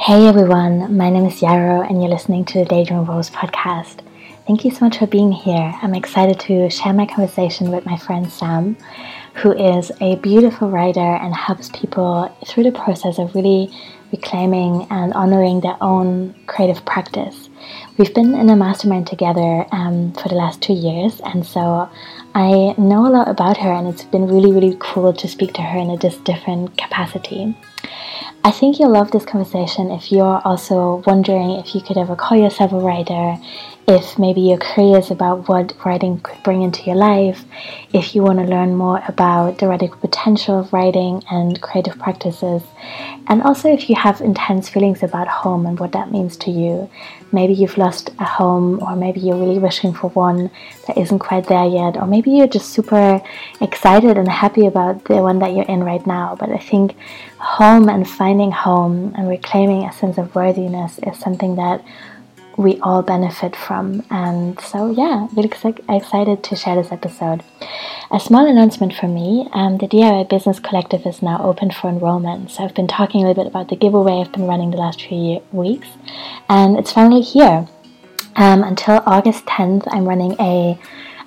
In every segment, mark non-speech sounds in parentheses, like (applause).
Hey everyone, my name is Yarrow, and you're listening to the Daydream Rose podcast. Thank you so much for being here. I'm excited to share my conversation with my friend Sam, who is a beautiful writer and helps people through the process of really reclaiming and honoring their own creative practice. We've been in a mastermind together um, for the last two years, and so I know a lot about her, and it's been really, really cool to speak to her in a just different capacity. I think you'll love this conversation if you're also wondering if you could ever call yourself a writer, if maybe you're curious about what writing could bring into your life, if you want to learn more about the radical potential of writing and creative practices, and also if you have intense feelings about home and what that means to you. Maybe you've lost a home, or maybe you're really wishing for one that isn't quite there yet, or maybe you're just super excited and happy about the one that you're in right now. But I think home and finding home and reclaiming a sense of worthiness is something that we all benefit from. And so, yeah, really excited to share this episode. A small announcement for me um, the DIY Business Collective is now open for enrollment. So, I've been talking a little bit about the giveaway I've been running the last few weeks, and it's finally here. Um, until August 10th, I'm running a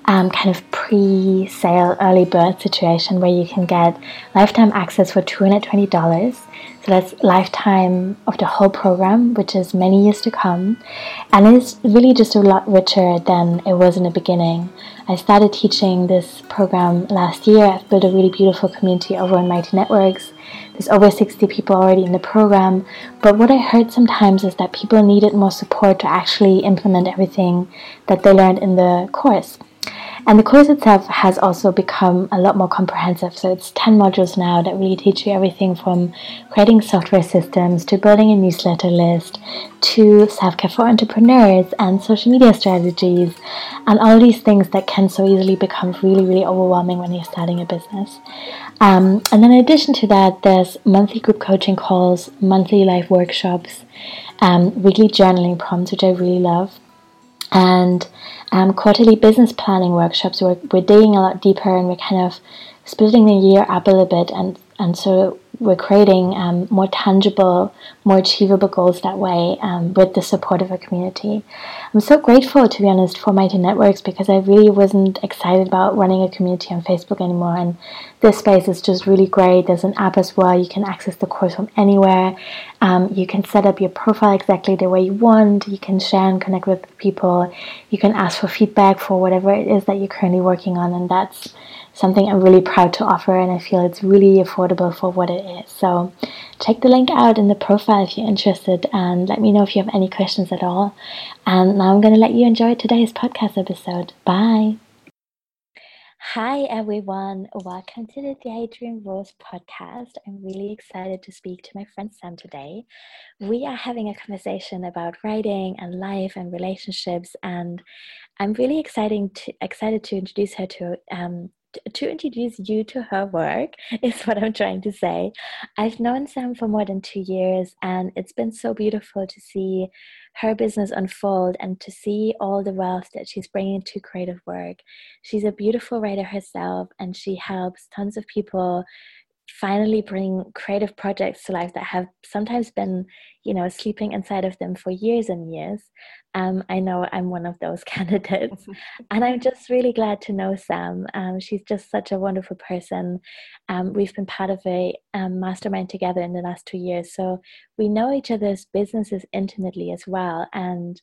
um, kind of pre sale early bird situation where you can get lifetime access for $220. So that's lifetime of the whole program, which is many years to come. And it's really just a lot richer than it was in the beginning. I started teaching this program last year. I've built a really beautiful community over on Mighty Networks. There's over 60 people already in the program. But what I heard sometimes is that people needed more support to actually implement everything that they learned in the course. And the course itself has also become a lot more comprehensive. So it's 10 modules now that really teach you everything from creating software systems to building a newsletter list to self care for entrepreneurs and social media strategies and all these things that can so easily become really, really overwhelming when you're starting a business. Um, and then in addition to that, there's monthly group coaching calls, monthly live workshops, um, weekly journaling prompts, which I really love and um, quarterly business planning workshops. We're, we're digging a lot deeper and we're kind of splitting the year up a little bit and and so we're creating um, more tangible, more achievable goals that way um, with the support of a community. I'm so grateful, to be honest, for Mighty Networks because I really wasn't excited about running a community on Facebook anymore. And this space is just really great. There's an app as well. You can access the course from anywhere. Um, you can set up your profile exactly the way you want. You can share and connect with people. You can ask for feedback for whatever it is that you're currently working on, and that's something I'm really proud to offer, and I feel it's really affordable for what it is. So, check the link out in the profile if you're interested, and let me know if you have any questions at all. And now I'm going to let you enjoy today's podcast episode. Bye. Hi, everyone. Welcome to the Daydream Rose podcast. I'm really excited to speak to my friend Sam today. We are having a conversation about writing and life and relationships, and I'm really exciting to, excited to introduce her to um, to introduce you to her work (laughs) is what I'm trying to say. I've known Sam for more than two years, and it's been so beautiful to see her business unfold and to see all the wealth that she's bringing to creative work. She's a beautiful writer herself, and she helps tons of people finally bring creative projects to life that have sometimes been you know sleeping inside of them for years and years. Um, i know i'm one of those (laughs) candidates. (laughs) And i'm just really glad to know sam. Um, she's just such a wonderful person. Um, we've been part of a um, mastermind together in the last two years. So we know each other's businesses intimately as well. And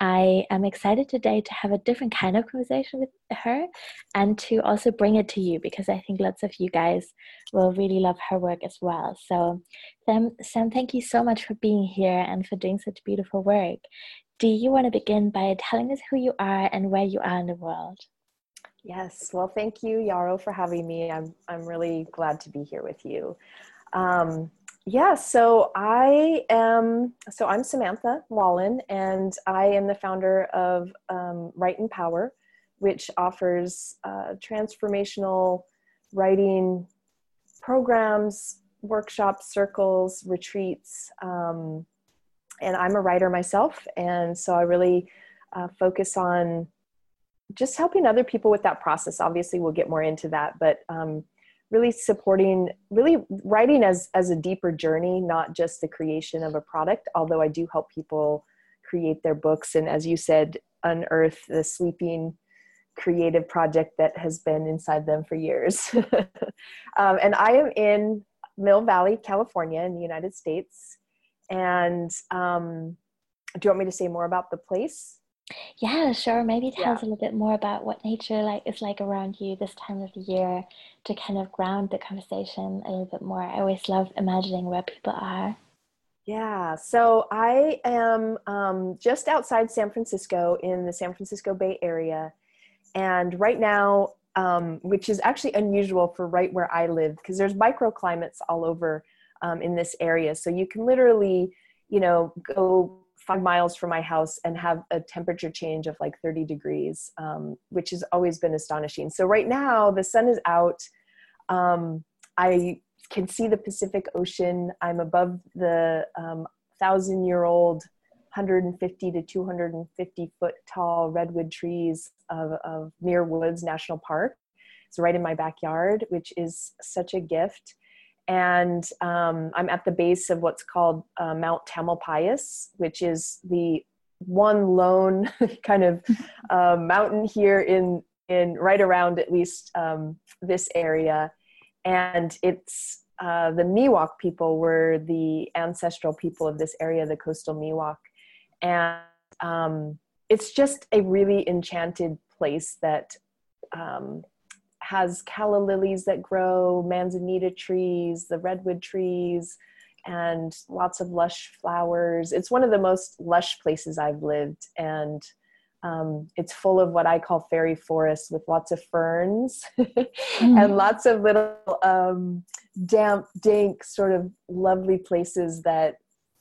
I am excited today to have a different kind of conversation with her and to also bring it to you because I think lots of you guys will really love her work as well. So, Sam, Sam thank you so much for being here and for doing such beautiful work. Do you want to begin by telling us who you are and where you are in the world? Yes, well, thank you, Yarrow, for having me. I'm, I'm really glad to be here with you. Um, yeah, so I am, so I'm Samantha Wallen, and I am the founder of um, Write in Power, which offers uh, transformational writing programs, workshops, circles, retreats. Um, and I'm a writer myself, and so I really uh, focus on just helping other people with that process. Obviously, we'll get more into that, but um, really supporting really writing as as a deeper journey not just the creation of a product although i do help people create their books. And as you said unearth the sleeping creative project that has been inside them for years. (laughs) Um, and i am in mill valley california in the united states. And um, do you want me to say more about the place yeah, sure. Maybe tell yeah. us a little bit more about what nature like is like around you this time of the year to kind of ground the conversation a little bit more. I always love imagining where people are. Yeah, so I am um, just outside San Francisco in the San Francisco Bay Area. And right now, um, which is actually unusual for right where I live, because there's microclimates all over um, in this area. So you can literally, you know, go five miles from my house and have a temperature change of like 30 degrees, um, which has always been astonishing. So right now the sun is out. Um, I can see the Pacific Ocean. I'm above the um, thousand year old, 150 to 250 foot tall redwood trees of, of Muir Woods National Park. It's right in my backyard, which is such a gift and um, I'm at the base of what's called uh, Mount Tamalpais, which is the one lone (laughs) kind of (laughs) uh, mountain here in in right around at least um, this area, and it's uh, the Miwok people were the ancestral people of this area, the coastal Miwok, and um, it's just a really enchanted place that um, has calla lilies that grow, manzanita trees, the redwood trees, and lots of lush flowers. It's one of the most lush places I've lived, and um, it's full of what I call fairy forests with lots of ferns (laughs) mm. and lots of little um, damp, dank, sort of lovely places that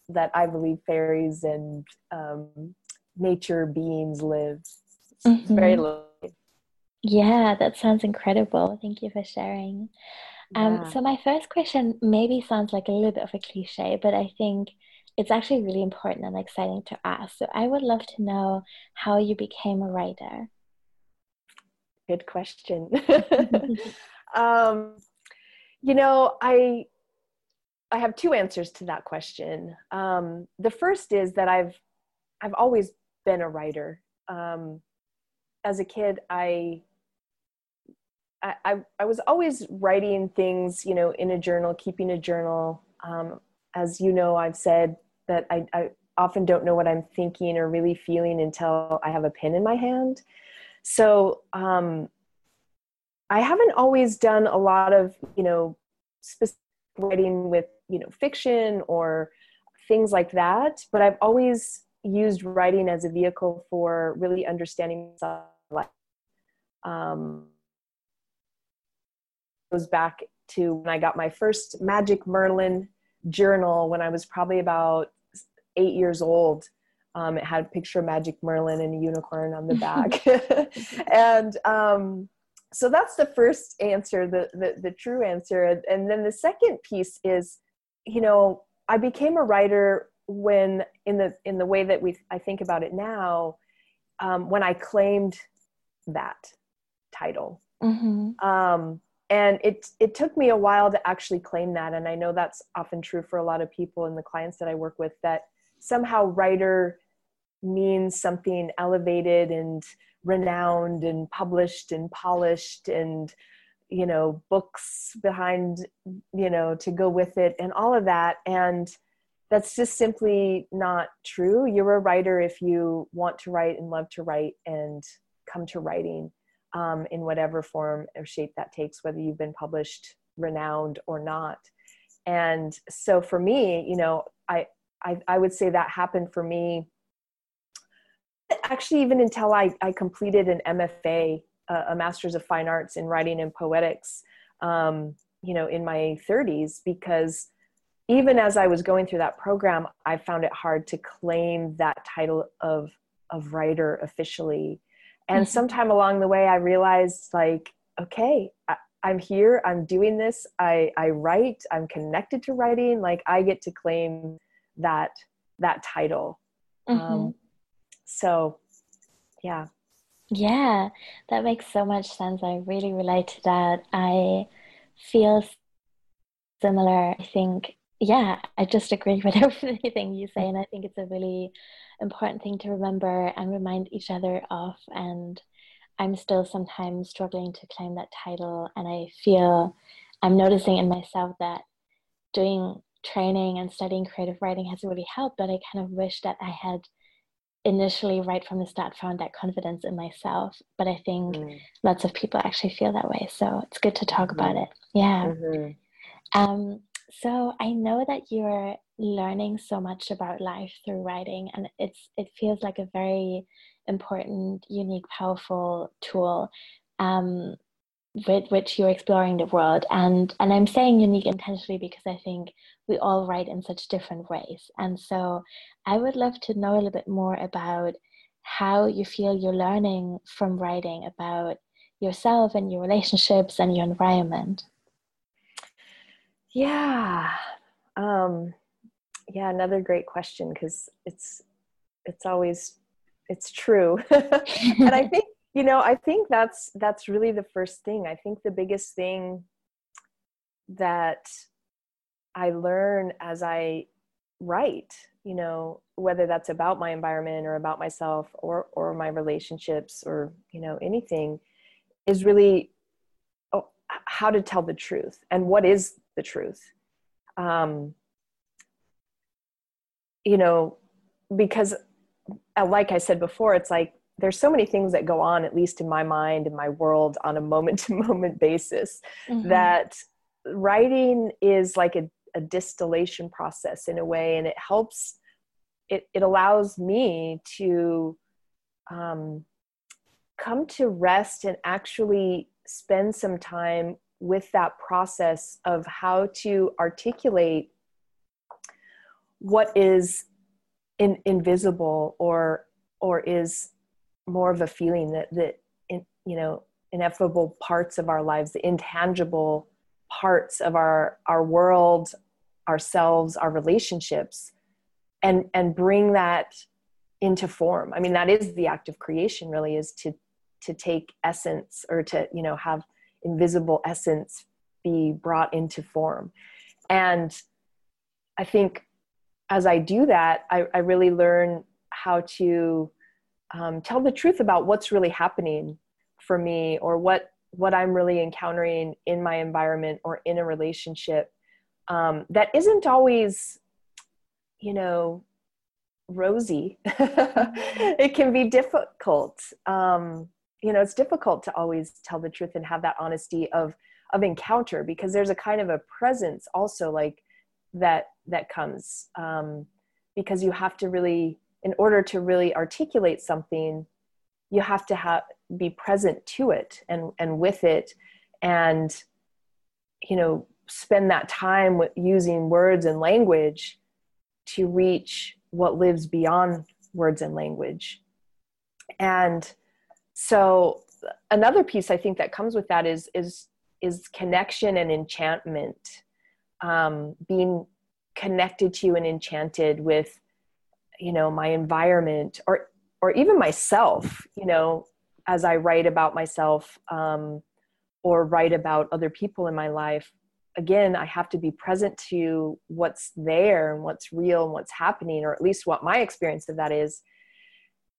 that I believe fairies and um, nature beings live. Mm-hmm. very lovely. Yeah, that sounds incredible. Thank you for sharing. Um, yeah. so my first question maybe sounds like a little bit of a cliche, but I think it's actually really important and exciting to ask. So I would love to know how you became a writer. Good question. (laughs) (laughs) um, you know, I I have two answers to that question. Um, the first is that I've I've always been a writer. Um, as a kid, I I, I, was always writing things, you know, in a journal, keeping a journal. Um, as you know, I've said that I, I often don't know what I'm thinking or really feeling until I have a pen in my hand. So um, I haven't always done a lot of, you know, specific writing with, you know, fiction or things like that. But I've always used writing as a vehicle for really understanding myself. Um, goes back to when I got my first Magic Merlin journal when I was probably about eight years old. Um, it had a picture of Magic Merlin and a unicorn on the back. (laughs) (laughs) and um, so that's the first answer, the, the, the true answer. And then the second piece is, you know, I became a writer when in the in the way that we I think about it now, um, when I claimed that title. Mm-hmm. Um, and it it took me a while to actually claim that. And i know that's often true for a lot of people and the clients that i work with that somehow writer means something elevated and renowned and published and polished and you know books behind you know to go with it and all of that. And that's just simply not true. You're a writer if you want to write and love to write and come to writing um, in whatever form or shape that takes, whether you've been published, renowned, or not. And so for me, you know, I, I, I would say that happened for me actually even until I, I completed an MFA, a Master's of Fine Arts in Writing and Poetics, um, you know, in my 30s, because even as I was going through that program, I found it hard to claim that title of, of writer officially and mm-hmm. sometime along the way i realized like okay I, i'm here i'm doing this i i write i'm connected to writing like i get to claim that that title mm-hmm. um, so yeah yeah that makes so much sense i really relate to that i feel similar. I think, yeah, I just agree (laughs) with everything you say. And I think it's a really important thing to remember and remind each other of. And I'm still sometimes struggling to claim that title. And I feel I'm noticing in myself that doing training and studying creative writing has really helped, but I kind of wish that I had initially right from the start found that confidence in myself but i think mm. lots of people actually feel that way so it's good to talk mm-hmm. about it yeah mm-hmm. um, so i know that you're learning so much about life through writing and it's it feels like a very important unique powerful tool um, with which you're exploring the world. And and i'm saying unique intentionally because i think we all write in such different ways. And so i would love to know a little bit more about how you feel you're learning from writing about yourself and your relationships and your environment yeah. Um yeah another great question because it's it's always it's true. (laughs) And i think you know i think that's that's really the first thing. I think the biggest thing that i learn as i write you know whether that's about my environment or about myself or or my relationships or you know anything is really oh, how to tell the truth and what is the truth um you know because uh, like i said before it's like there's so many things that go on at least in my mind in my world on a moment to (laughs) moment basis mm-hmm. that writing is like a, a, distillation process in a way and it helps it, it allows me to um, come to rest and actually spend some time with that process of how to articulate what is in, invisible or or is more of a feeling that that in, you know ineffable parts of our lives the intangible parts of our our world ourselves our relationships and and bring that into form. I mean that is the act of creation really is to to take essence or to you know have invisible essence be brought into form. And i think as i do that i, I really learn how to um, tell the truth about what's really happening for me or what what i'm really encountering in my environment or in a relationship um, that isn't always you know rosy. (laughs) It can be difficult. Um, you know it's difficult to always tell the truth and have that honesty of of encounter because there's a kind of a presence also like that that comes um, because you have to really in order to really articulate something you have to have be present to it and and with it and you know spend that time with using words and language to reach what lives beyond words and language. And so another piece i think that comes with that is is is connection and enchantment. Um, being connected to and enchanted with you know my environment or or even myself you know as i write about myself um, or write about other people in my life again i have to be present to what's there and what's real and what's happening or at least what my experience of that is.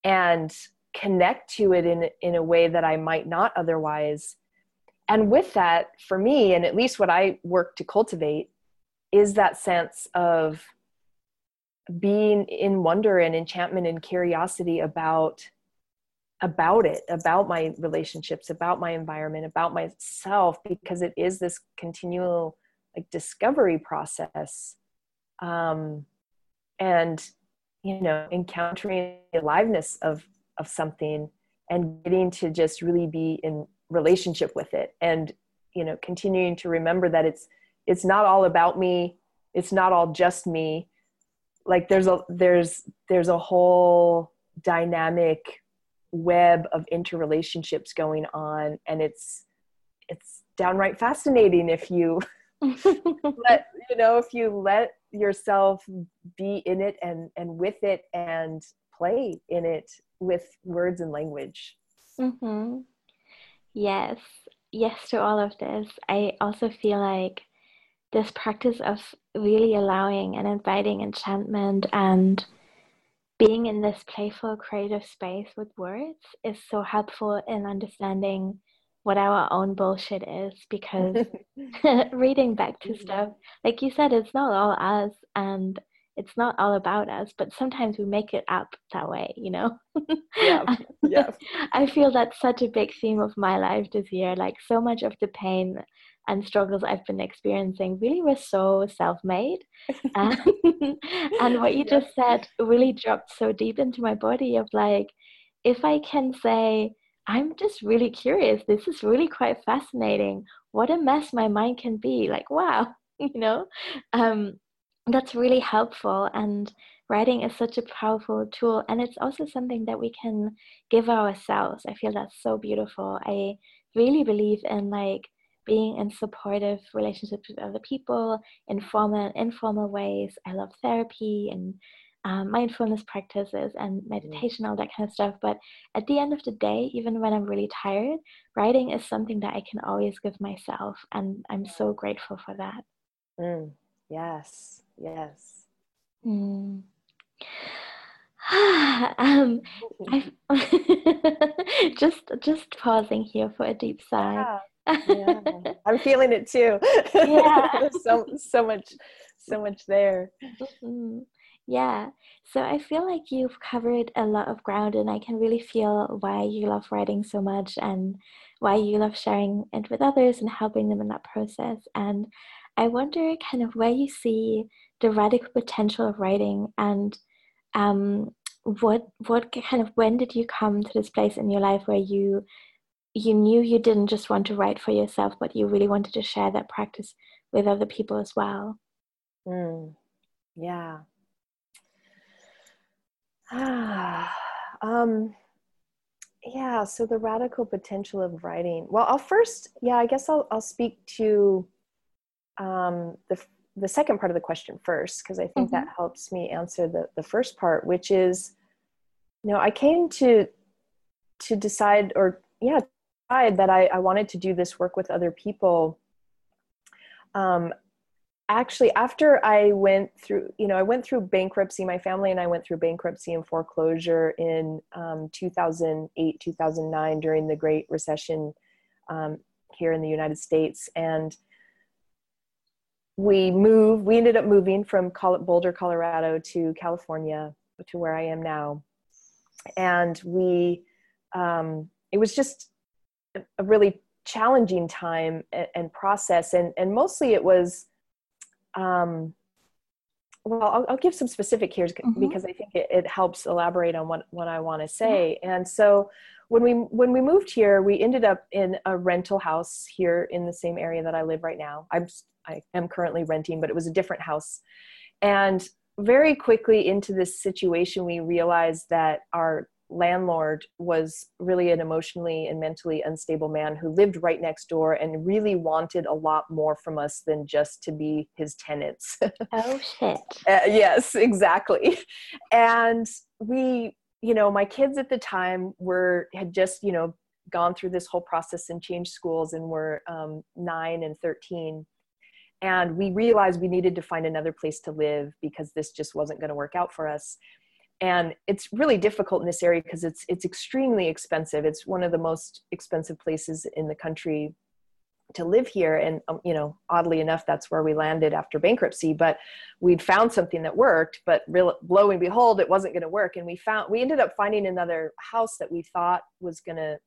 And connect to it in in a way that i might not otherwise. And with that for me and at least what i work to cultivate is that sense of being in wonder and enchantment and curiosity about about it about my relationships about my environment about myself because it is this continual like discovery process um and you know encountering the aliveness of of something and getting to just really be in relationship with it and you know continuing to remember that it's it's not all about me. It's not all just me. Like there's a there's there's a whole dynamic web of interrelationships going on and it's it's downright fascinating if you (laughs) let you know if you let yourself be in it and and with it and play in it with words and language. Mm-hmm. yes. Yes to all of this, I also feel like this practice of really allowing and inviting enchantment and being in this playful creative space with words is so helpful in understanding what our own bullshit is because (laughs) (laughs) reading back to stuff like you said it's not all us and it's not all about us but sometimes we make it up that way you know yeah (laughs) yeah i feel that's such a big theme of my life this year like so much of the pain and struggles I've been experiencing really were so self made. (laughs) and, (laughs) and what you just said really dropped so deep into my body of like, if I can say, I'm just really curious, this is really quite fascinating. What a mess my mind can be. Like, wow, you know, um, that's really helpful. And writing is such a powerful tool. And it's also something that we can give ourselves. I feel that's so beautiful. I really believe in like being in supportive relationships with other people in formal and informal ways. I love therapy and um, mindfulness practices and mm. meditation, all that kind of stuff. But at the end of the day, even when I'm really tired, writing is something that I can always give myself. And I'm so grateful for that. Mm. Yes, yes. Mm. (sighs) um, (laughs) (laughs) just just pausing here for a deep sigh. Yeah (laughs) yeah, I'm feeling it too. Yeah. so so much so much there. Mm-hmm. Yeah. So I feel like you've covered a lot of ground and I can really feel why you love writing so much and why you love sharing it with others and helping them in that process. And I wonder kind of where you see the radical potential of writing and um, what what kind of when did you come to this place in your life where you you knew you didn't just want to write for yourself, but you really wanted to share that practice with other people as well. Mm, yeah. (sighs) um, yeah, so the radical potential of writing. Well, I'll first, yeah, I guess I'll, I'll speak to um, the, the second part of the question first, because I think mm-hmm. that helps me answer the, the first part, which is, you know, I came to to decide or yeah decide that I, I wanted to do this work with other people, um, actually after I went through, you know, I went through bankruptcy. My family and I went through bankruptcy and foreclosure in um, 2008, 2009 during the Great Recession um, here in the United States, and we moved. We ended up moving from Boulder, Colorado, to California, to where I am now, and we. Um, it was just a really challenging time and, and process and and mostly it was um, well I'll, I'll, give some specific here mm-hmm. because i think it, it, helps elaborate on what, what i want to say and so when we when we moved here we ended up in a rental house here in the same area that i live right now i'm i am currently renting but it was a different house and very quickly into this situation we realized that our landlord was really an emotionally and mentally unstable man who lived right next door and really wanted a lot more from us than just to be his tenants. (laughs) oh, shit. Uh, yes, exactly. (laughs) And we, you know, my kids at the time were, had just, you know, gone through this whole process and changed schools and were um, nine and 13 and we realized we needed to find another place to live because this just wasn't going to work out for us. And it's really difficult in this area because it's it's extremely expensive. It's one of the most expensive places in the country to live here. And um, you know oddly enough that's where we landed after bankruptcy but we'd found something that worked but real, lo and behold it wasn't going to work. And we found we ended up finding another house that we thought was going to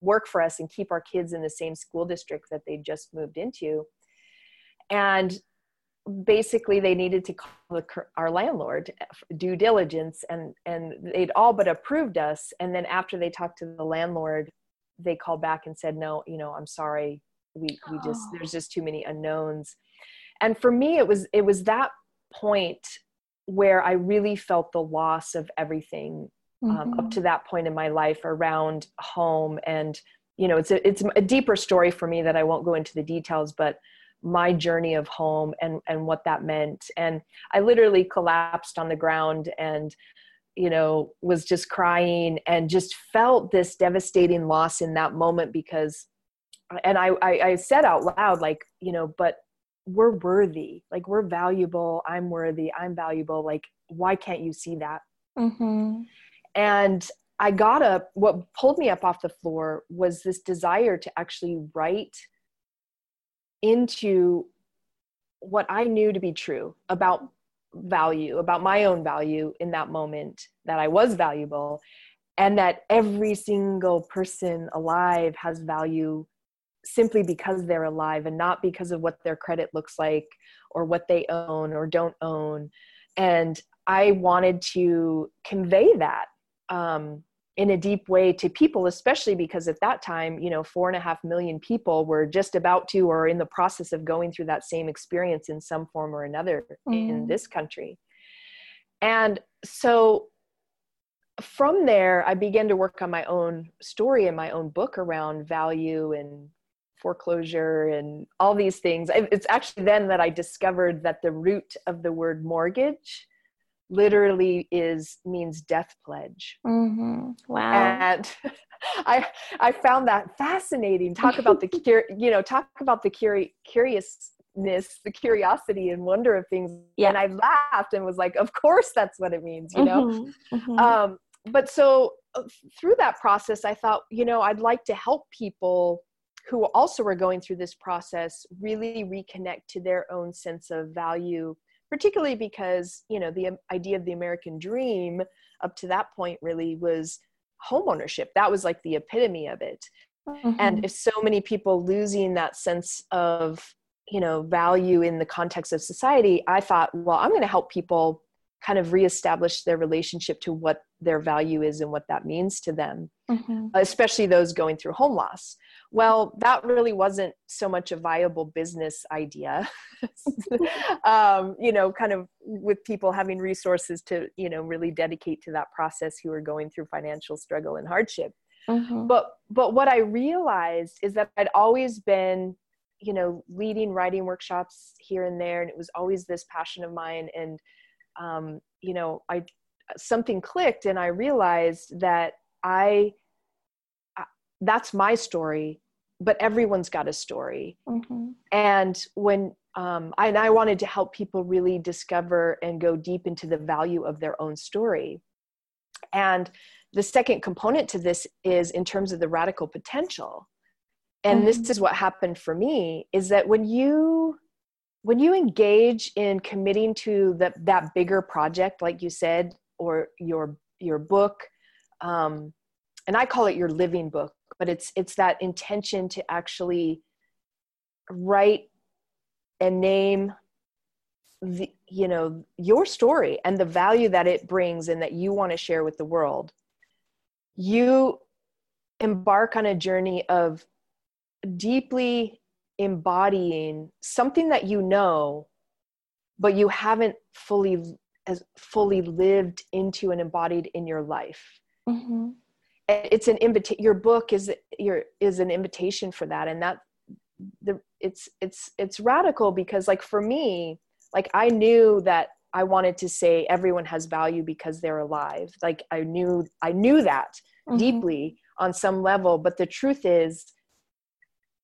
work for us and keep our kids in the same school district that they just moved into. And basically they needed to call the, our landlord due diligence and and they'd all but approved us. And then after they talked to the landlord they called back and said no you know i'm sorry we we just oh. there's just too many unknowns and for me it was it was that point where i really felt the loss of everything um, mm-hmm. up to that point in my life around home and you know it's a, it's a deeper story for me that i won't go into the details but my journey of home and and what that meant and i literally collapsed on the ground and you know was just crying and just felt this devastating loss in that moment because and I, I i said out loud like you know but we're worthy. Like we're valuable. I'm worthy. I'm valuable. Like why can't you see that? Mm-hmm. and i got up what pulled me up off the floor was this desire to actually write into what i knew to be true about value about my own value in that moment that i was valuable and that every single person alive has value simply because they're alive and not because of what their credit looks like or what they own or don't own. And I wanted to convey that um, in a deep way to people, especially because at that time, you know, four and a half million people were just about to or in the process of going through that same experience in some form or another mm. in this country. And so from there, I began to work on my own story and my own book around value and foreclosure and all these things. It's actually then that I discovered that the root of the word mortgage literally is means death pledge. Mm-hmm. Wow. And (laughs) I I found that fascinating. Talk about the cur- (laughs) you know talk about the curi- curiousness, the curiosity and wonder of things. Yeah. And I laughed and was like, of course that's what it means, you know. Mm-hmm. Mm-hmm. Um, but so uh, through that process, I thought, you know, I'd like to help people who also are going through this process really reconnect to their own sense of value particularly because you know the idea of the american dream up to that point really was homeownership that was like the epitome of it mm-hmm. and if so many people losing that sense of you know value in the context of society i thought well i'm going to help people kind of reestablish their relationship to what their value is and what that means to them mm-hmm. especially those going through home loss well that really wasn't so much a viable business idea. (laughs) Um, you know kind of with people having resources to you know really dedicate to that process who are going through financial struggle and hardship. Mm-hmm. but but what i realized is that i'd always been you know leading writing workshops here and there and it was always this passion of mine. And um, you know i something clicked and i realized that i that's my story but everyone's got a story mm-hmm. and when um, I, and I wanted to help people really discover and go deep into the value of their own story and the second component to this is in terms of the radical potential and mm-hmm. this is what happened for me is that when you when you engage in committing to the, that bigger project like you said or your your book um, and i call it your living book but it's it's that intention to actually write and name the you know your story and the value that it brings and that you want to share with the world. You embark on a journey of deeply embodying something that you know but you haven't fully as fully lived into and embodied in your life. Mm-hmm it's an invitation your book is your is an invitation for that. And that the it's it's it's radical because like for me like i knew that i wanted to say everyone has value because they're alive. Like i knew i knew that mm-hmm. deeply on some level. But the truth is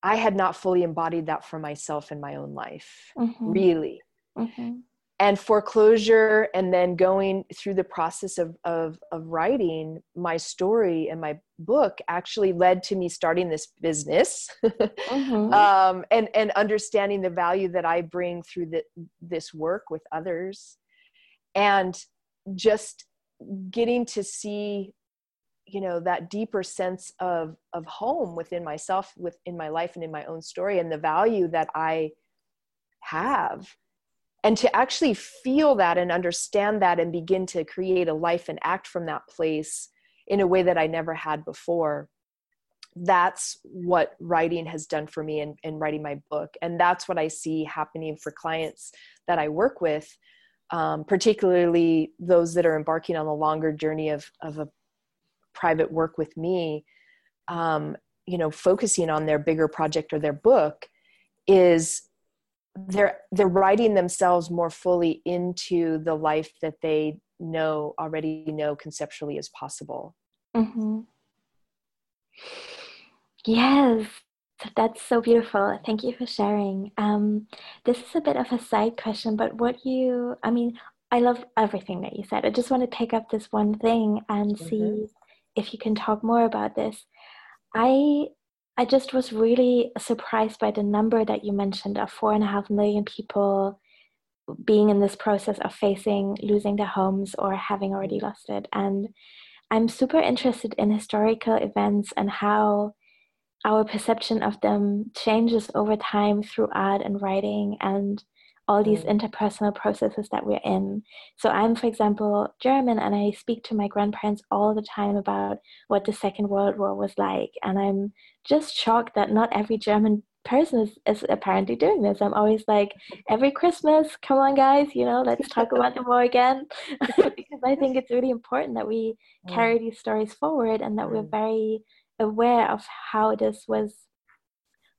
i had not fully embodied that for myself in my own life. Mm-hmm. really. Mm-hmm and foreclosure and then going through the process of, of, of writing my story and my book actually led to me starting this business. Mm-hmm. (laughs) um, and, and understanding the value that i bring through the, this work with others. And just getting to see you know that deeper sense of of home within myself within my life and in my own story and the value that i have and to actually feel that and understand that and begin to create a life and act from that place in a way that I never had before. That's what writing has done for me in, in writing my book. And that's what I see happening for clients that I work with, um, particularly those that are embarking on the longer journey of, of a private work with me, um, you know, focusing on their bigger project or their book is they're they're writing themselves more fully into the life that they know already know conceptually is possible mm-hmm. yes that's so beautiful. Thank you for sharing. Um, this is a bit of a side question, but what you, I mean, I love everything that you said. I just want to pick up this one thing and mm-hmm. see if you can talk more about this. I I just was really surprised by the number that you mentioned of four and a half million people being in this process of facing losing their homes or having already lost it. And I'm super interested in historical events and how our perception of them changes over time through art and writing and all these mm. interpersonal processes that we're in. So I'm, for example, German, and I speak to my grandparents all the time about what the Second World War was like. And I'm just shocked that not every German person is, is apparently doing this. I'm always like, every Christmas, come on, guys, you know, let's talk about the war again. (laughs) because I think it's really important that we mm. carry these stories forward and that mm. we're very aware of how this was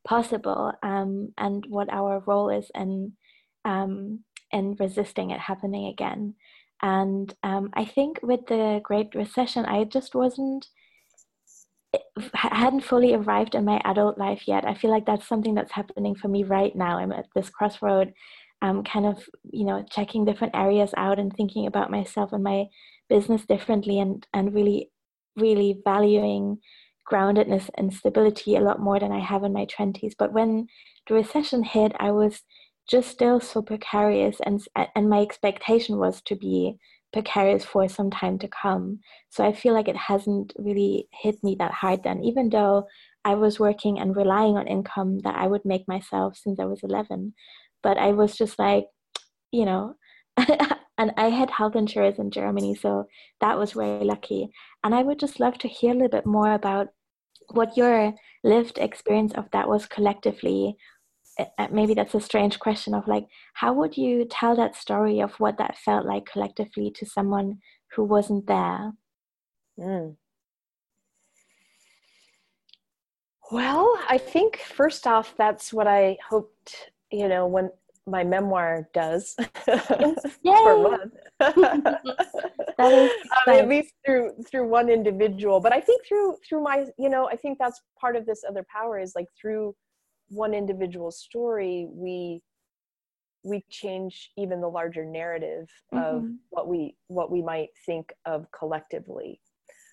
possible um, and what our role is in um, and resisting it happening again. And um, I think with the Great Recession, I just wasn't hadn't fully arrived in my adult life yet. I feel like that's something that's happening for me right now. I'm at this crossroad, um, kind of you know checking different areas out and thinking about myself and my business differently, and and really really valuing groundedness and stability a lot more than I have in my twenties. But when the recession hit, I was just still so precarious and and my expectation was to be precarious for some time to come. So i feel like it hasn't really hit me that hard then even though i was working and relying on income that i would make myself since i was 11 but i was just like you know (laughs) and i had health insurance in germany so that was very lucky. And i would just love to hear a little bit more about what your lived experience of that was collectively maybe that's a strange question of like how would you tell that story of what that felt like collectively to someone who wasn't there? Mm. well i think first off that's what i hoped you know when my memoir does. (laughs) For one. (laughs) That is (laughs) um, at least through through one individual. But i think through through my you know i think that's part of this other power is like through one individual story we we change even the larger narrative mm-hmm. of what we what we might think of collectively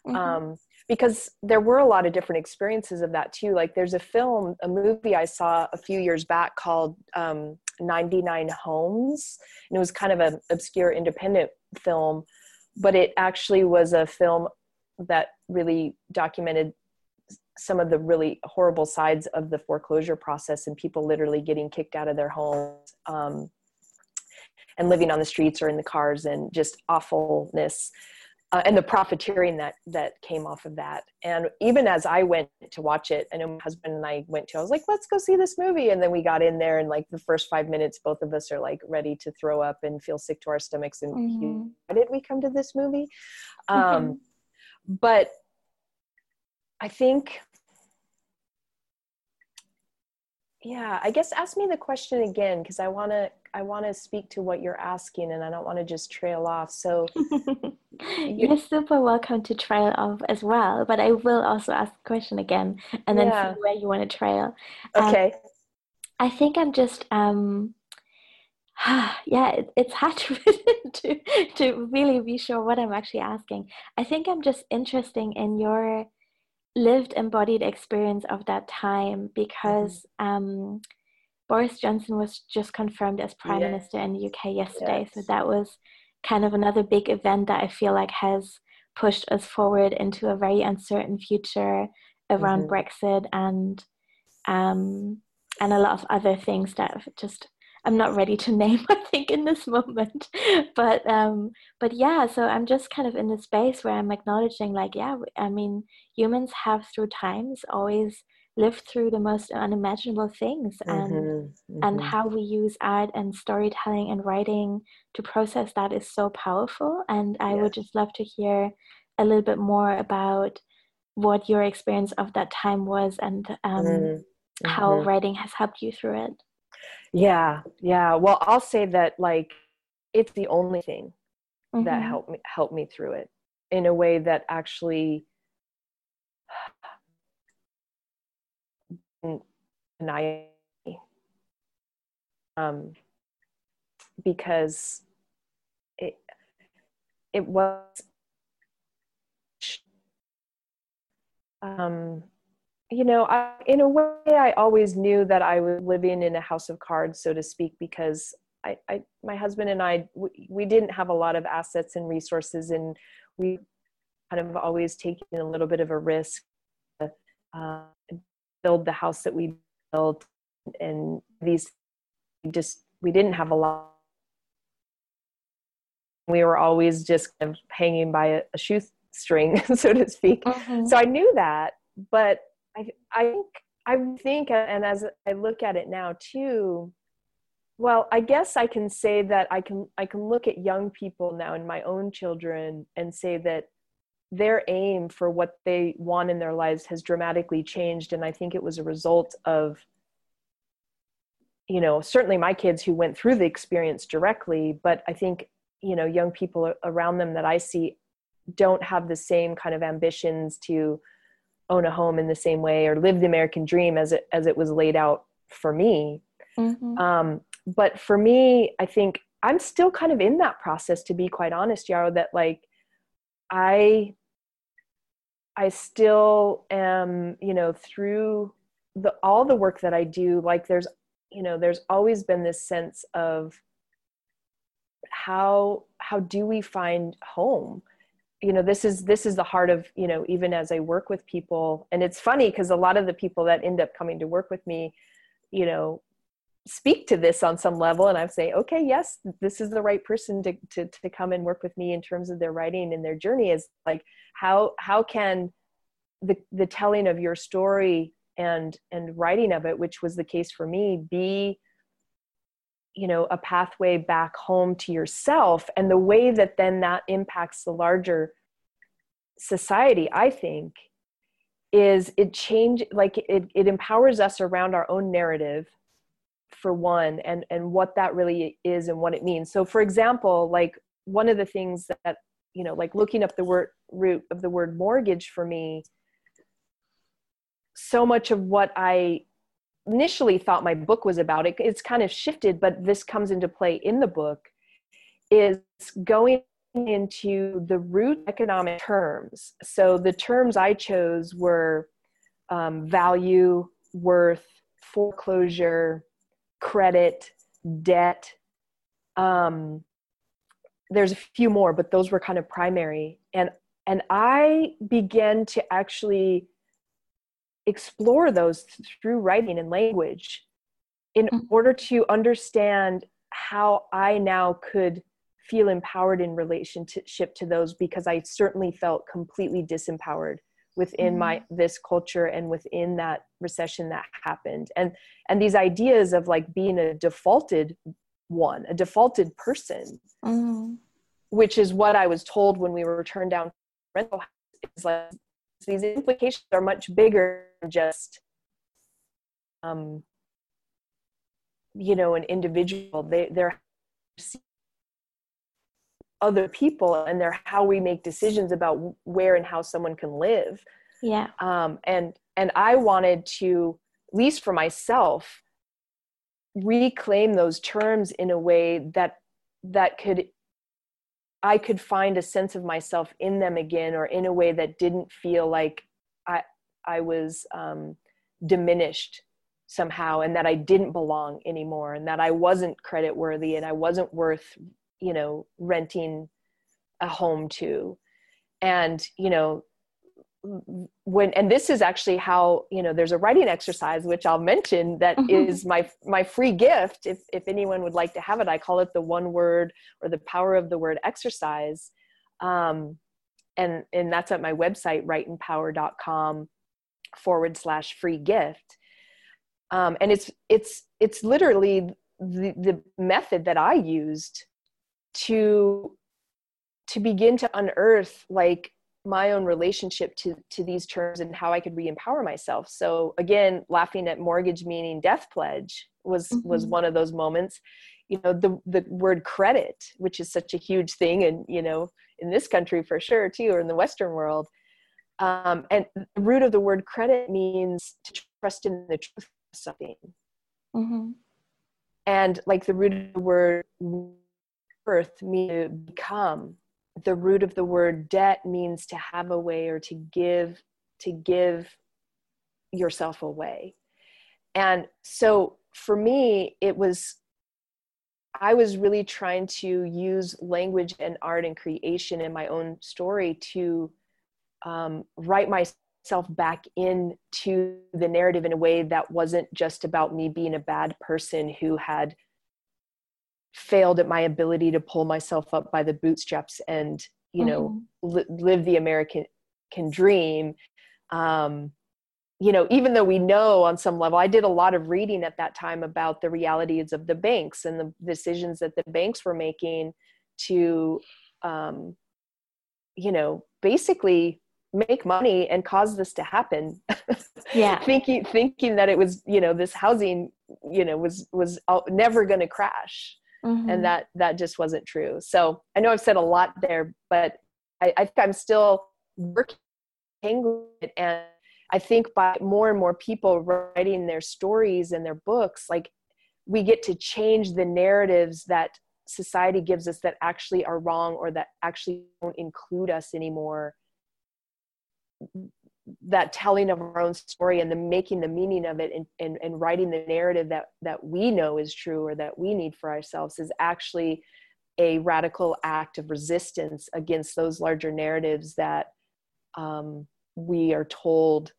mm-hmm. um, because there were a lot of different experiences of that too like there's a film a movie i saw a few years back called um, 99 homes and it was kind of an obscure independent film but it actually was a film that really documented some of the really horrible sides of the foreclosure process and people literally getting kicked out of their homes um, and living on the streets or in the cars and just awfulness uh, and the profiteering that that came off of that and even as i went to watch it and my husband and i went to i was like let's go see this movie and then we got in there and like the first five minutes both of us are like ready to throw up and feel sick to our stomachs and mm-hmm. why did we come to this movie um, mm-hmm. but I think, yeah, I guess ask me the question again because I want to I want to speak to what you're asking and I don't want to just trail off. So (laughs) you're super welcome to trail off as well, but I will also ask the question again and then yeah. see where you want to trail. Um, okay. Um, I think I'm just um (sighs) yeah, it, it's hard to, (laughs) to to really be sure what I'm actually asking. I think I'm just interested in your lived embodied experience of that time because mm-hmm. um, Boris Johnson was just confirmed as prime yes. minister in the UK yesterday. Yes. So that was kind of another big event that I feel like has pushed us forward into a very uncertain future around mm-hmm. Brexit and um, and a lot of other things that just I'm not ready to (laughs) name, I think, in this moment. but um, but yeah, so I'm just kind of in the space where I'm acknowledging, like, yeah, I mean, humans have through times always lived through the most unimaginable things, and mm-hmm, mm-hmm. and how we use art and storytelling and writing to process that is so powerful. And I would just love to hear a little bit more about what your experience of that time was and um, mm-hmm. how mm-hmm. writing has helped you through it. Yeah, yeah. Well, I'll say that like it's the only thing mm-hmm. that helped me helped me through it in a way that actually naivety um, because it it was um, you know I, in a way i always knew that i was living in a house of cards so to speak because I, I my husband and i we, we didn't have a lot of assets and resources and we kind of always taking a little bit of a risk to uh, build the house that we built and these just we didn't have a lot we were always just kind of hanging by a, a shoestring (laughs) so to speak mm-hmm. so i knew that but i i think i think and as i look at it now too well i guess i can say that i can i can look at young people now and my own children and say that their aim for what they want in their lives has dramatically changed. And i think it was a result of you know certainly my kids who went through the experience directly but i think you know young people around them that i see don't have the same kind of ambitions to own a home in the same way or live the american dream as it as it was laid out for me mm-hmm. um, but for me i think i'm still kind of in that process to be quite honest yarrow that like i i still am you know through the all the work that i do like there's you know there's always been this sense of how how do we find home you know this is this is the heart of you know even as i work with people and it's funny because a lot of the people that end up coming to work with me you know speak to this on some level and i say okay yes this is the right person to, to to come and work with me in terms of their writing and their journey is like how how can the the telling of your story and and writing of it which was the case for me be you know a pathway back home to yourself and the way that then that impacts the larger society i think is it change like it, it empowers us around our own narrative for one and and what that really is and what it means. So for example like one of the things that you know like looking up the word root of the word mortgage for me so much of what i initially thought my book was about it it's kind of shifted but this comes into play in the book is going into the root economic terms so the terms i chose were um, value worth foreclosure credit, debt. Um, there's a few more, but those were kind of primary. And and I began to actually explore those through writing and language in mm-hmm. order to understand how I now could feel empowered in relationship to those because I certainly felt completely disempowered within mm-hmm. my this culture and within that recession that happened and and these ideas of like being a defaulted one a defaulted person mm-hmm. which is what i was told when we were turned down rental is like these implications are much bigger than just um you know an individual. They they're other people and they're how we make decisions about where and how someone can live. Yeah. Um, and and i wanted to at least for myself reclaim those terms in a way that that could i could find a sense of myself in them again or in a way that didn't feel like i i was um, diminished somehow and that i didn't belong anymore and that i wasn't credit worthy and i wasn't worth you know renting a home to. And you know when and this is actually how you know there's a writing exercise which i'll mention that mm-hmm. is my my free gift. If if anyone would like to have it i call it the one word or the power of the word exercise. Um, and and that's at my website writeinpower.com forward slash free gift. Um, and it's it's it's literally the, the method that i used to to begin to unearth like my own relationship to to these terms and how I could re-empower myself. So again, laughing at mortgage meaning death pledge was mm-hmm. was one of those moments. You know, the the word credit, which is such a huge thing, and you know, in this country for sure too, or in the Western world. Um, and the root of the word credit means to trust in the truth. Of something. Mm-hmm. And like the root of the word worth means to become. The root of the word debt means to have away or to give, to give yourself away. And so for me, it was, I was really trying to use language and art and creation in my own story to um, write myself back into the narrative in a way that wasn't just about me being a bad person who had failed at my ability to pull myself up by the bootstraps and you know mm-hmm. li- live the american can dream. Um, you know even though we know on some level i did a lot of reading at that time about the realities of the banks and the decisions that the banks were making to um, you know basically make money and cause this to happen. (laughs) Yeah. Thinking thinking that it was you know this housing you know was was never going to crash mm-hmm. and that that just wasn't true. So i know i've said a lot there but i, I think i'm still working it. And i think by more and more people writing their stories and their books like we get to change the narratives that society gives us that actually are wrong or that actually don't include us anymore that telling of our own story and the making the meaning of it and, and, and writing the narrative that that we know is true or that we need for ourselves is actually a radical act of resistance against those larger narratives that um, we are told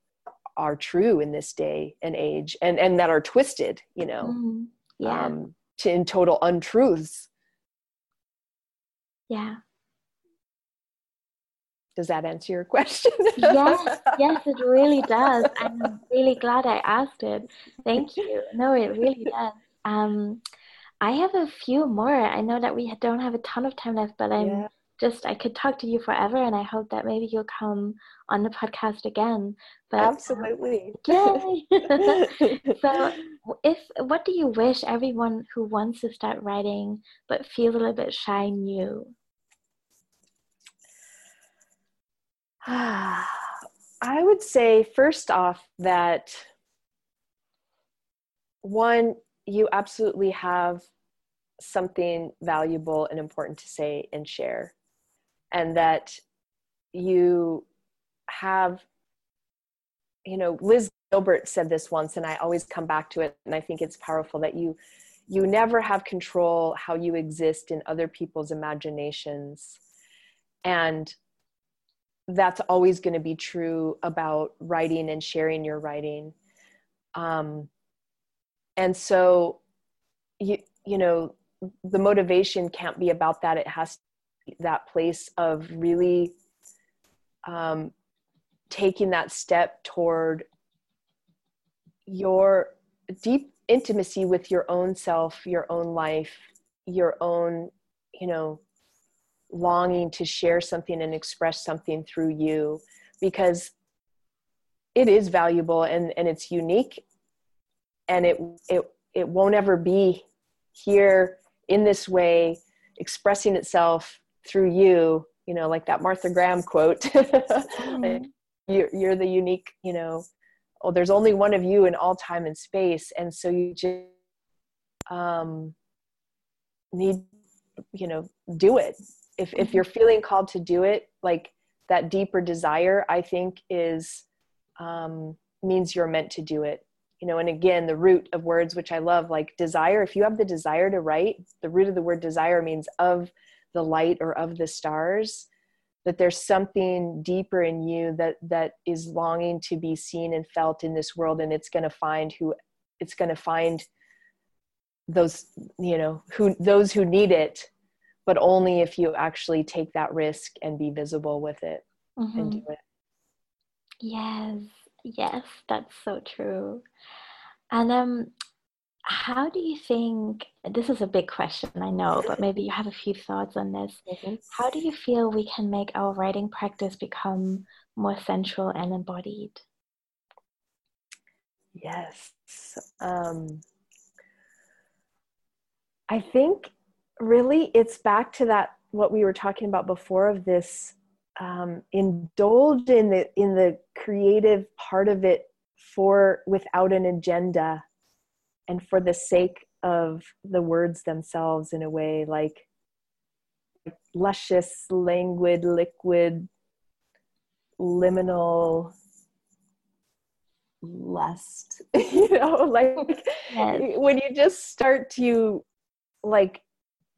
are true in this day and age and and that are twisted you know mm-hmm. yeah. um, to in total untruths. Yeah does that answer your (laughs) question? yes, (laughs) yes, it really does. I'm really glad I asked it. Thank you. No, it really does. Um, I have a few more. I know that we don't have a ton of time left, but I'm yeah. just, I could talk to you forever, and I hope that maybe you'll come on the podcast again. But, Absolutely. Um, (laughs) so, if what do you wish everyone who wants to start writing but feels a little bit shy knew? (sighs) I would say, first off, that one, you absolutely have something valuable and important to say and share, and that you have, you know, Liz Gilbert said this once, and I always come back to it, and I think it's powerful that you you never have control how you exist in other people's imaginations. And that's always going to be true about writing and sharing your writing. Um, and so you you know the motivation can't be about that. It has that place of really um, taking that step toward your deep intimacy with your own self your own life your own you know longing to share something and express something through you because it is valuable and, and it's unique and it, it, it won't ever be here in this way expressing itself through you you know like that martha graham quote. (laughs) Mm-hmm. you're, you're the unique you know oh there's only one of you in all time and space. And so you just um, need you know do it if if you're feeling called to do it like that deeper desire i think is um, means you're meant to do it. You know and again the root of words which i love like desire if you have the desire to write the root of the word desire means of the light or of the stars that there's something deeper in you that that is longing to be seen and felt in this world and it's going to find who it's going to find those you know who those who need it but only if you actually take that risk and be visible with it mm-hmm. and do it. Yes, yes, that's so true. And um, how do you think? This is a big question, I know, but maybe you have a few thoughts on this. Mm-hmm. How do you feel we can make our writing practice become more central and embodied? Yes. Um, I think really it's back to that what we were talking about before of this um, indulge in the in the creative part of it for without an agenda and for the sake of the words themselves in a way like, luscious languid liquid liminal lust (laughs) you know like yes. when you just start to like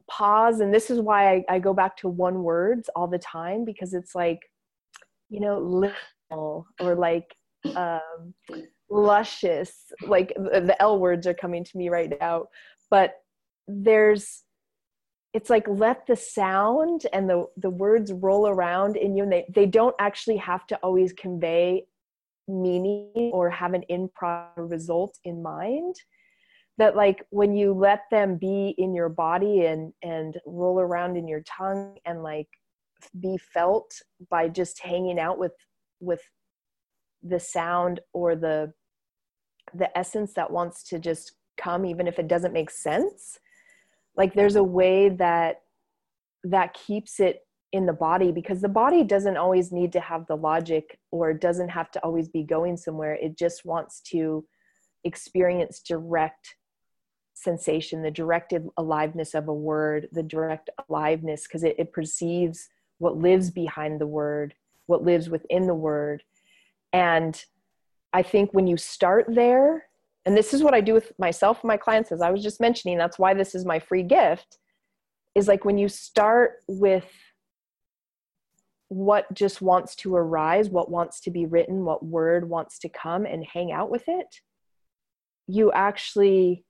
pause and this is why I, I, go back to one words all the time because it's like you know little or like um luscious like the l words are coming to me right now but there's it's like let the sound and the the words roll around in you and they, they don't actually have to always convey meaning or have an improper result in mind that like when you let them be in your body and and roll around in your tongue and like be felt by just hanging out with with the sound or the the essence that wants to just come even if it doesn't make sense like there's a way that that keeps it in the body because the body doesn't always need to have the logic or doesn't have to always be going somewhere. It just wants to experience direct sensation the directed aliveness of a word the direct aliveness because it, it perceives what lives behind the word what lives within the word. And i think when you start there and this is what i do with myself and my clients as i was just mentioning that's why this is my free gift is like when you start with what just wants to arise, what wants to be written, what word wants to come and hang out with it, you actually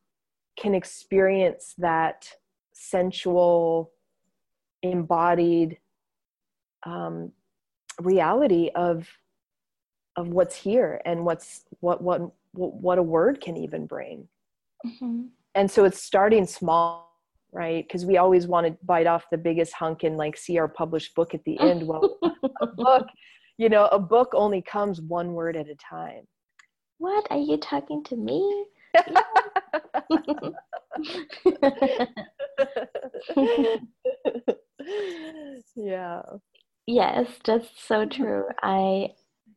can experience that sensual, embodied um, reality of of what's here and what's what what what a word can even bring. Mm-hmm. And so it's starting small right? Because we always want to bite off the biggest hunk and like see our published book at the (laughs) end. Well, a book, you know, a book only comes one word at a time. What are you talking to me? Yeah. Yes, that's so true. I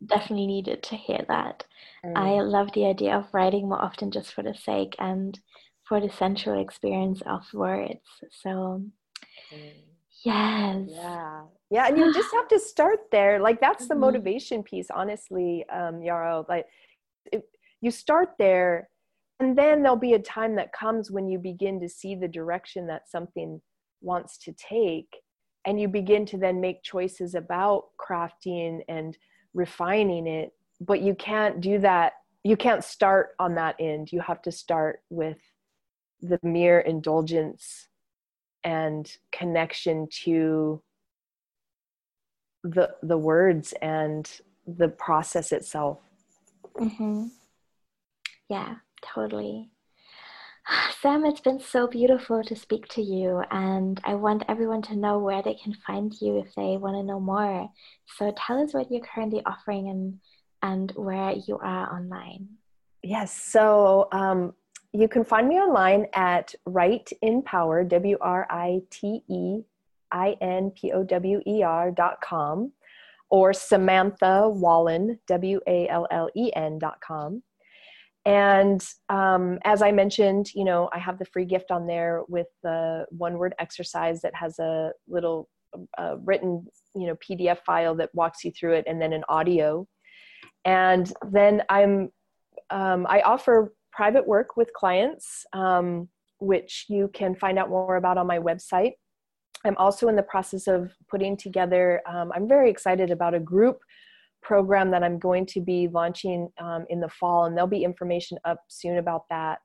definitely needed to hear that. Mm. I love the idea of writing more often just for the sake and for the sensual experience of words. So, mm. yes. Yeah. Yeah. And you just have to (sighs) start there. Like, that's the mm-hmm. motivation piece, honestly, um, Yarrow. Like, if you start there, and then there'll be a time that comes when you begin to see the direction that something wants to take. And you begin to then make choices about crafting and refining it. But you can't do that. You can't start on that end. You have to start with the mere indulgence and connection to the the words and the process itself mm-hmm. yeah totally. (sighs) Sam it's been so beautiful to speak to you and i want everyone to know where they can find you if they want to know more. So tell us what you're currently offering and and where you are online. Yes so um, you can find me online at Write in Power, W R I T E I N P O W E R dot com, or Samantha Wallen, W A L L E N dot com. And um, as I mentioned, you know, I have the free gift on there with the one word exercise that has a little uh, written, you know, PDF file that walks you through it and then an audio. And then I'm, um, I offer private work with clients, um, which you can find out more about on my website. I'm also in the process of putting together, um, I'm very excited about a group program that I'm going to be launching um, in the fall, and there'll be information up soon about that.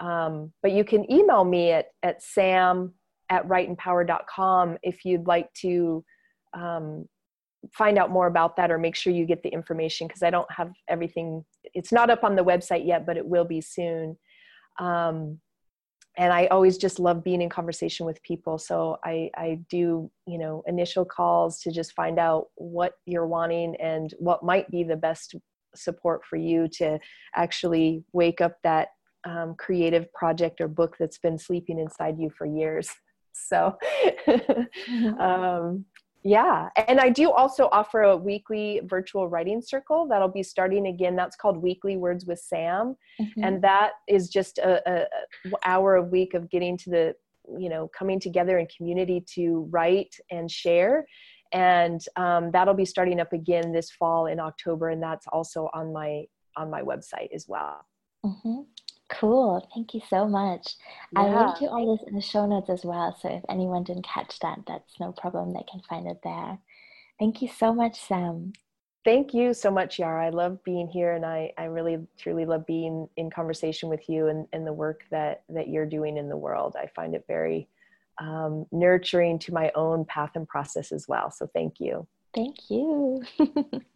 Um, but you can email me at, at sam at writeinpower.com if you'd like to um, find out more about that or make sure you get the information because I don't have everything. It's not up on the website yet, but it will be soon. Um, and I always just love being in conversation with people. So I, I do, you know, initial calls to just find out what you're wanting and what might be the best support for you to actually wake up that um, creative project or book that's been sleeping inside you for years. (laughs) So, mm-hmm. (laughs) um, Yeah, and I do also offer a weekly virtual writing circle that'll be starting again. That's called Weekly Words with Sam, mm-hmm. and that is just a, a, hour a week of getting to the you know coming together in community to write and share and um, that'll be starting up again this fall in october and that's also on my on my website as well mm-hmm. Cool. Thank you so much. Yeah. I link to all this in the show notes as well. So if anyone didn't catch that, that's no problem. They can find it there. Thank you so much, Sam. Thank you so much, Yara. I love being here and I, I really truly love being in conversation with you and, and the work that, that you're doing in the world. I find it very um, nurturing to my own path and process as well. So thank you. Thank you. (laughs)